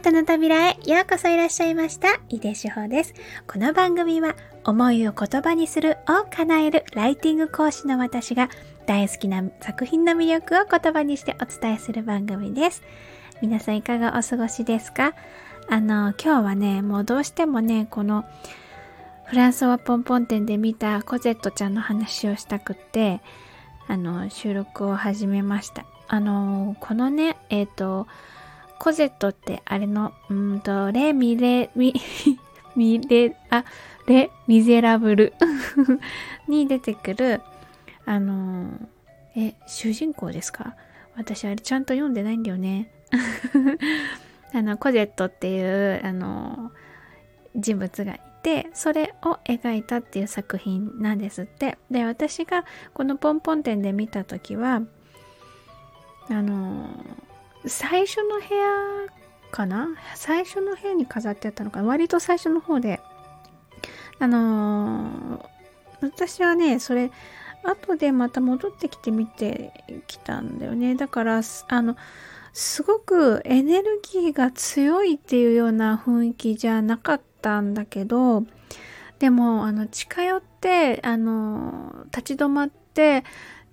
ートの扉へようこそいらっしゃいました。井出志保です。この番組は思いを言葉にするを叶えるライティング講師の私が大好きな作品の魅力を言葉にしてお伝えする番組です。皆さんいかがお過ごしですか？あの、今日はね、もうどうしてもね、このフランスはポンポン店で見たコゼットちゃんの話をしたくって、あの、収録を始めました。あの、このね、えっ、ー、と、コゼットってあれの、うんと、レ・ミレ、ミ、ミレ、あ、レ・ミゼラブル に出てくる、あのえ、主人公ですか？私あれちゃんと読んでないんだよね。あの、コゼットっていう、あの人物がいて、それを描いたっていう作品なんですって。で、私がこのポンポン店で見た時は、あの最初の部屋かな？最初の部屋に飾ってあったのかな？割と最初の方で。あのー、私はねそれ後でまた戻ってきて見てきたんだよね。だからあのすごくエネルギーが強いっていうような雰囲気じゃなかったんだけどでもあの近寄ってあの立ち止まって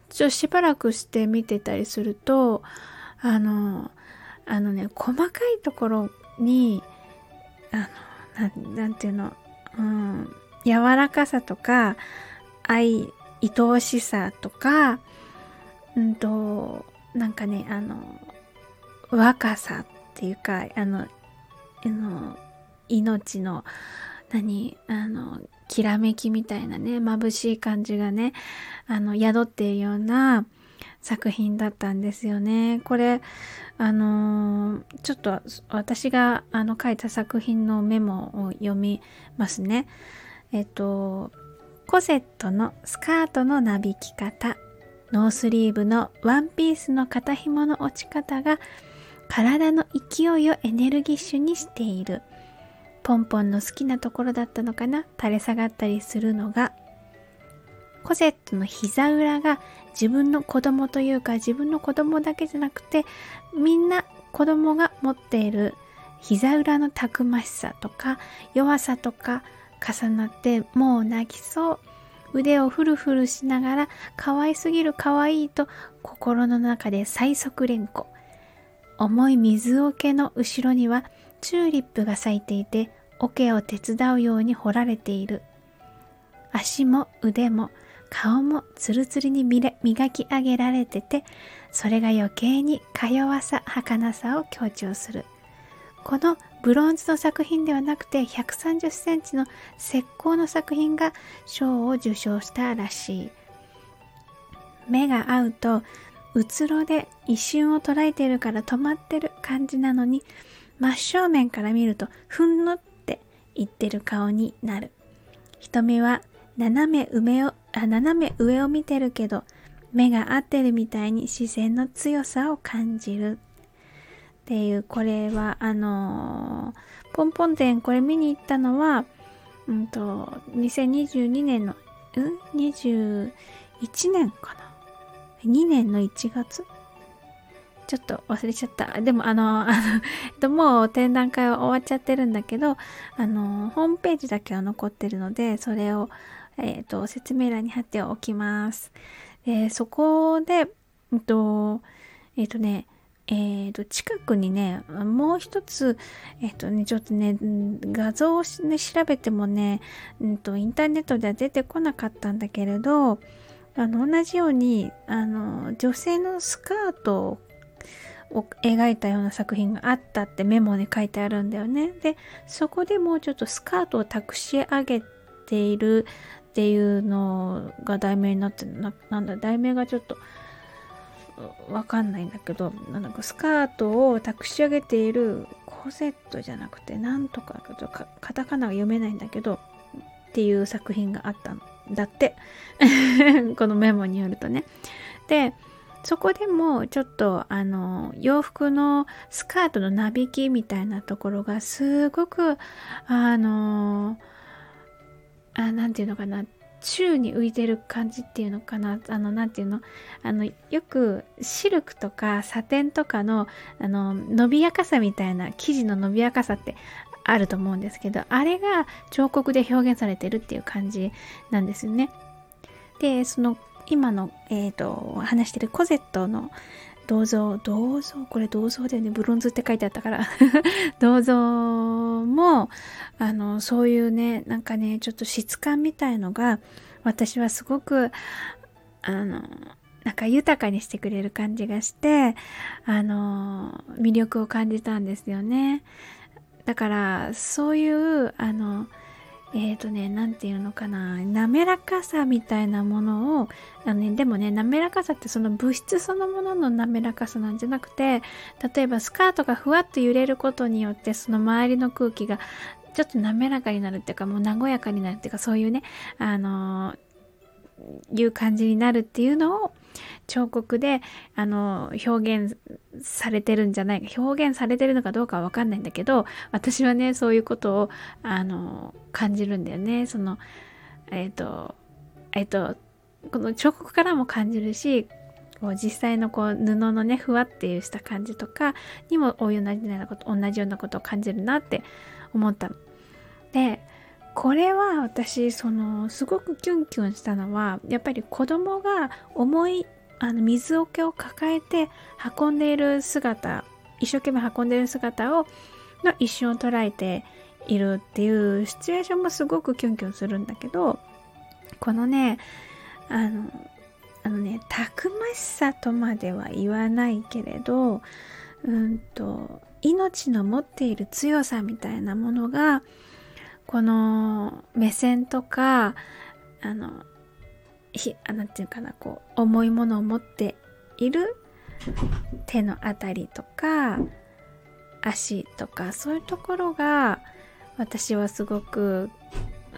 ちょしばらくして見てたりするとあの、あのね、細かいところに、あの、なんていうの、うん、柔らかさとか、愛、愛おしさとか、うんと、なんかね、あの、若さっていうか、あの、あの命の、何、あの、きらめきみたいなね、眩しい感じがね、あの、宿っているような、作品だったんですよね。これ、あのー、ちょっと私があの書いた作品のメモを読みますね。えっと、コセットのスカートのなびき方、ノースリーブのワンピースの肩紐の落ち方が体の勢いをエネルギッシュにしている。ポンポンの好きなところだったのかな？垂れ下がったりするのがコゼットの膝裏が自分の子供というか自分の子供だけじゃなくてみんな子供が持っている膝裏のたくましさとか弱さとか重なってもう泣きそう。腕をフルフルしながら可愛すぎる可愛いと心の中で最速連呼。重い水桶の後ろにはチューリップが咲いていて桶を手伝うように彫られている。足も腕も顔もツルツルに磨き上げられててそれが余計にか弱さ儚さを強調する。このブロンズの作品ではなくて130センチの石膏の作品が賞を受賞したらしい。目が合うとうつろで一瞬を捉えているから止まってる感じなのに真正面から見るとふんのって言ってる顔になる。瞳は斜め上をあ斜め上を見てるけど目が合ってるみたいに視線の強さを感じる。っていうこれはあのー、ポンポン店これ見に行ったのはうんと2022年のうん？21年かな？2年の1月？ちょっと忘れちゃった。でも、あの、あの、もう展覧会は終わっちゃってるんだけど、あの、ホームページだけは残ってるので、それを、えっ、ー、と、説明欄に貼っておきます。で、そこで、うんと、えっ、ー、とね、えっ、ー、と、近くにね、もう一つ、えっ、とね、ちょっとね、画像を、ね、調べてもね、うんと、インターネットでは出てこなかったんだけれど、あの、同じように、あの、女性のスカートを描いたような作品があったってメモに書いてあるんだよね。で、そこでもうちょっとスカートを託し上げているっていうのが題名になってななんだ題名がちょっとわかんないんだけどなんかスカートを託し上げているコゼットじゃなくてなんとかちょかカタカナが読めないんだけどっていう作品があったんだって。このメモによるとね。でそこでもちょっとあの洋服のスカートのなびきみたいなところがすごくあのあ、なんていうのかな、宙に浮いてる感じっていうのかな。あの何ていうの。あのよくシルクとかサテンとかのあの伸びやかさみたいな生地の伸びやかさってあると思うんですけどあれが彫刻で表現されてるっていう感じなんですよね。でその今の、えーと、話してるコゼットの銅像銅像これ銅像だよね。ブロンズって書いてあったから。銅像もあのそういうねなんかねちょっと質感みたいのが私はすごくあのなんか豊かにしてくれる感じがしてあの魅力を感じたんですよね。だからそういうあのえっ、ー、とね、なんていうのかな、滑らかさみたいなものを、あのね、でもね、滑らかさってその物質そのものの滑らかさなんじゃなくて、例えばスカートがふわっと揺れることによって、その周りの空気がちょっと滑らかになるっていうか、もう和やかになるっていうか、そういうね、あのー、いう感じになるっていうのを、彫刻であの表現されてるんじゃないか表現されてるのかどうかは分かんないんだけど私はねそういうことをあの感じるんだよねそのえっ、ー、とえっ、ー、とこの彫刻からも感じるしこう実際のこう布のねふわっていうした感じとかにも同じようなこと同じようなことを感じるなって思ったの。でこれは私そのすごくキュンキュンしたのはやっぱり子供が重いあの水桶を抱えて運んでいる姿一生懸命運んでいる姿をの一瞬を捉えているっていうシチュエーションもすごくキュンキュンするんだけどこのねあのあのねたくましさとまでは言わないけれどうんと命の持っている強さみたいなものがこの目線とかあのひあなんていうかなこう重いものを持っている手の辺りとか足とかそういうところが私はすごく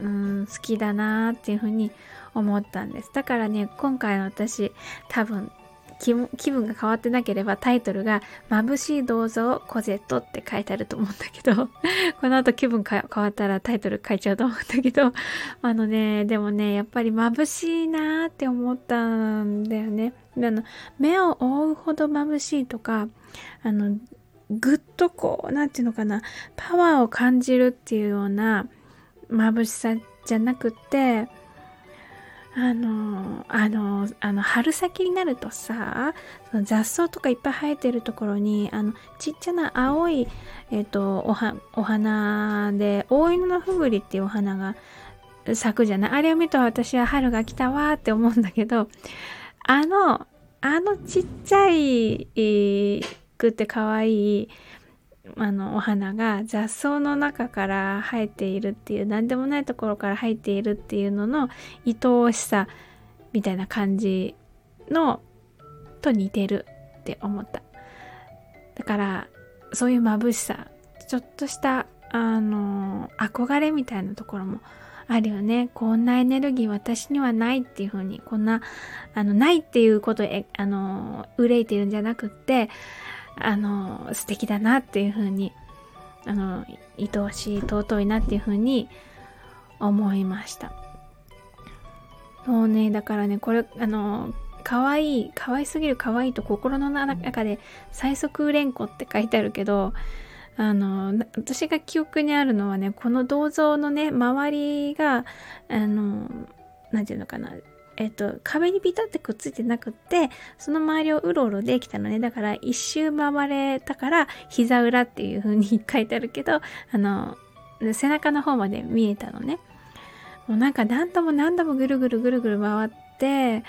うん好きだなっていうふうに思ったんです。だからね今回の私多分気分が変わってなければタイトルが「眩しい銅像コゼット」って書いてあると思うんだけど この後気分変わったらタイトル書いちゃうと思うんだけど あのねでもねやっぱり眩しいなーって思ったんだよね。あの目を覆うほど眩しいとかあのぐっとこう何て言うのかなパワーを感じるっていうような眩しさじゃなくってあのあのあの春先になるとさその雑草とかいっぱい生えてるところにあのちっちゃな青い、えーと、おはお花で大犬のふぐりっていうお花が咲くじゃない？あれを見ると私は春が来たわって思うんだけどあのあのちっちゃい、えー、くって可愛いあのお花が雑草の中から生えているっていう何でもないところから生えているっていうのの愛おしさみたいな感じのと似てるって思った。だからそういう眩しさちょっとしたあの憧れみたいなところもあるよね。こんなエネルギー私にはないっていう風にこんなあのないっていうことあの憂いてるんじゃなくってあの素敵だなっていうふうにあの愛おしい尊いなっていうふうに思いました。そうねだからねこれあの可愛い可愛すぎる可愛いと心の中で最速連呼って書いてあるけどあの私が記憶にあるのはねこの銅像のね周りがあの何て言うのかなえっと、壁にピタってくっついてなくって、その周りをうろうろできたのね。だから一周回れたから膝裏っていう風に 書いてあるけど、あの、背中の方まで見えたのね。もうなんか何度も何度もぐるぐるぐるぐる回って、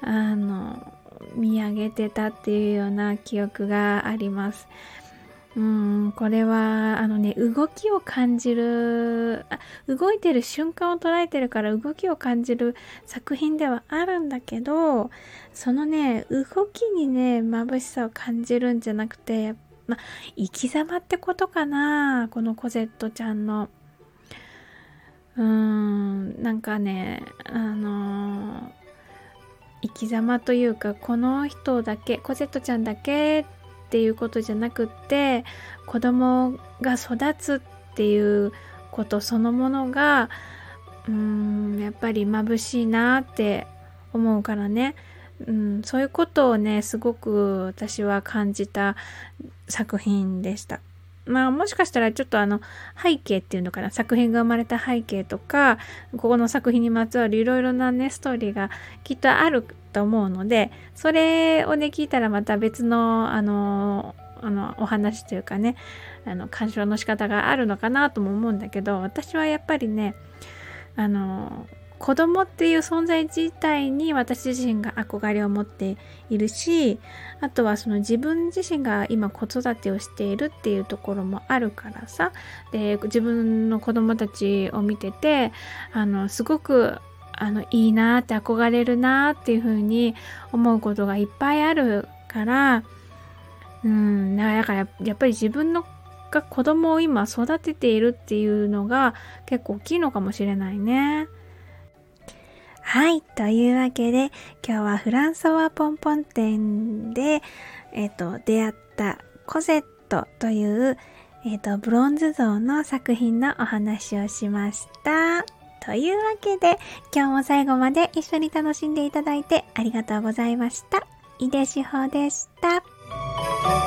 あの、見上げてたっていうような記憶があります。うんこれはあのね動きを感じる動いてる瞬間を捉えてるから動きを感じる作品ではあるんだけどそのね動きにね眩しさを感じるんじゃなくてま生き様ってことかなこのコゼットちゃんの。うーんなんかねあのー、生き様というかこの人だけコゼットちゃんだけっていうことじゃなくって子供が育つっていうことそのものがうーんやっぱり眩しいなって思うからね、うん、そういうことをねすごく私は感じた作品でした。まあもしかしたらちょっとあの背景っていうのかな作品が生まれた背景とかここの作品にまつわるいろいろなねストーリーがきっとあると思うのでそれをね聞いたらまた別のあのあのお話というかねあの鑑賞の仕方があるのかなとも思うんだけど私はやっぱりねあの子供っていう存在自体に私自身が憧れを持っているしあとはその自分自身が今子育てをしているっていうところもあるからさで自分の子供たちを見ててあのすごくあのいいなって憧れるなっていうふうに思うことがいっぱいあるからうんだからやっぱり自分のが子供を今育てているっていうのが結構大きいのかもしれないね。はい。というわけで、今日はフランソワポンポン店で、えっ、と、出会ったコゼットという、えっ、と、ブロンズ像の作品のお話をしました。というわけで、今日も最後まで一緒に楽しんでいただいてありがとうございました。井出志保でした。